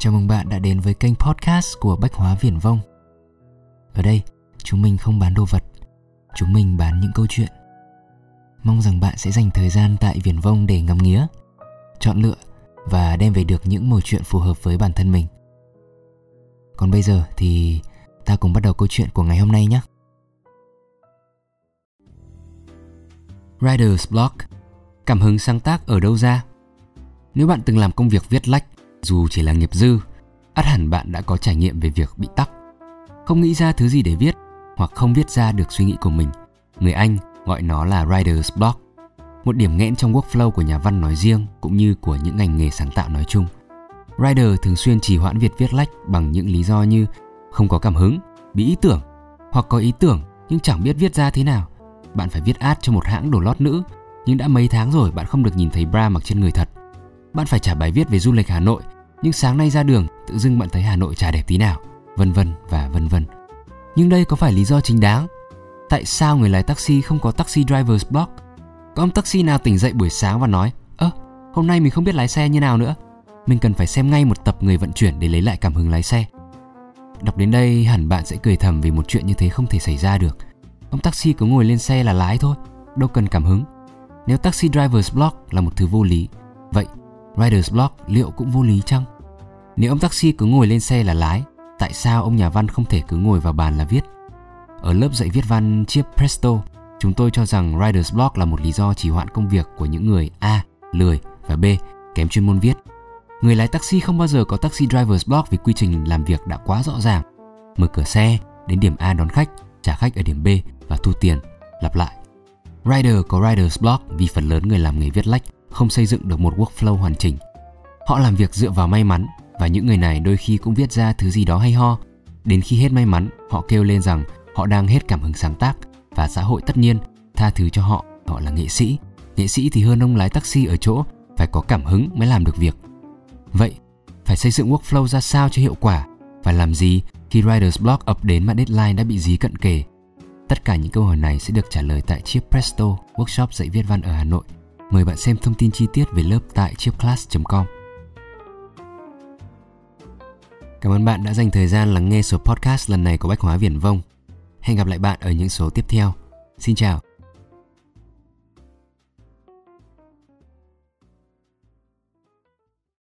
Chào mừng bạn đã đến với kênh podcast của Bách Hóa Viển Vông. Ở đây, chúng mình không bán đồ vật, chúng mình bán những câu chuyện. Mong rằng bạn sẽ dành thời gian tại Viển Vông để ngắm nghía, chọn lựa và đem về được những mẩu chuyện phù hợp với bản thân mình. Còn bây giờ thì ta cùng bắt đầu câu chuyện của ngày hôm nay nhé. Writer's Block Cảm hứng sáng tác ở đâu ra? Nếu bạn từng làm công việc viết lách, dù chỉ là nghiệp dư, ắt hẳn bạn đã có trải nghiệm về việc bị tắc. Không nghĩ ra thứ gì để viết hoặc không viết ra được suy nghĩ của mình. Người Anh gọi nó là writer's block, một điểm nghẽn trong workflow của nhà văn nói riêng cũng như của những ngành nghề sáng tạo nói chung. Writer thường xuyên trì hoãn việc viết lách bằng những lý do như không có cảm hứng, bị ý tưởng hoặc có ý tưởng nhưng chẳng biết viết ra thế nào. Bạn phải viết ad cho một hãng đồ lót nữ nhưng đã mấy tháng rồi bạn không được nhìn thấy bra mặc trên người thật. Bạn phải trả bài viết về du lịch Hà Nội nhưng sáng nay ra đường tự dưng bạn thấy Hà Nội chả đẹp tí nào, vân vân và vân vân. Nhưng đây có phải lý do chính đáng? Tại sao người lái taxi không có taxi driver's block? Có ông taxi nào tỉnh dậy buổi sáng và nói Ơ, hôm nay mình không biết lái xe như nào nữa Mình cần phải xem ngay một tập người vận chuyển để lấy lại cảm hứng lái xe Đọc đến đây hẳn bạn sẽ cười thầm vì một chuyện như thế không thể xảy ra được Ông taxi cứ ngồi lên xe là lái thôi, đâu cần cảm hứng Nếu taxi driver's block là một thứ vô lý Vậy Rider's Block liệu cũng vô lý chăng? Nếu ông taxi cứ ngồi lên xe là lái, tại sao ông nhà văn không thể cứ ngồi vào bàn là viết? Ở lớp dạy viết văn Chiếc Presto, chúng tôi cho rằng Rider's Block là một lý do trì hoãn công việc của những người A. lười và B. kém chuyên môn viết. Người lái taxi không bao giờ có taxi driver's block vì quy trình làm việc đã quá rõ ràng. Mở cửa xe, đến điểm A đón khách, trả khách ở điểm B và thu tiền, lặp lại. Rider có rider's block vì phần lớn người làm nghề viết lách không xây dựng được một workflow hoàn chỉnh. Họ làm việc dựa vào may mắn và những người này đôi khi cũng viết ra thứ gì đó hay ho. Đến khi hết may mắn, họ kêu lên rằng họ đang hết cảm hứng sáng tác và xã hội tất nhiên tha thứ cho họ, họ là nghệ sĩ. Nghệ sĩ thì hơn ông lái taxi ở chỗ phải có cảm hứng mới làm được việc. Vậy, phải xây dựng workflow ra sao cho hiệu quả và làm gì khi writer's block ập đến mà deadline đã bị dí cận kề? Tất cả những câu hỏi này sẽ được trả lời tại Chip Presto, workshop dạy viết văn ở Hà Nội Mời bạn xem thông tin chi tiết về lớp tại chipclass.com. Cảm ơn bạn đã dành thời gian lắng nghe số podcast lần này của Bách Hóa Viển Vông. Hẹn gặp lại bạn ở những số tiếp theo. Xin chào.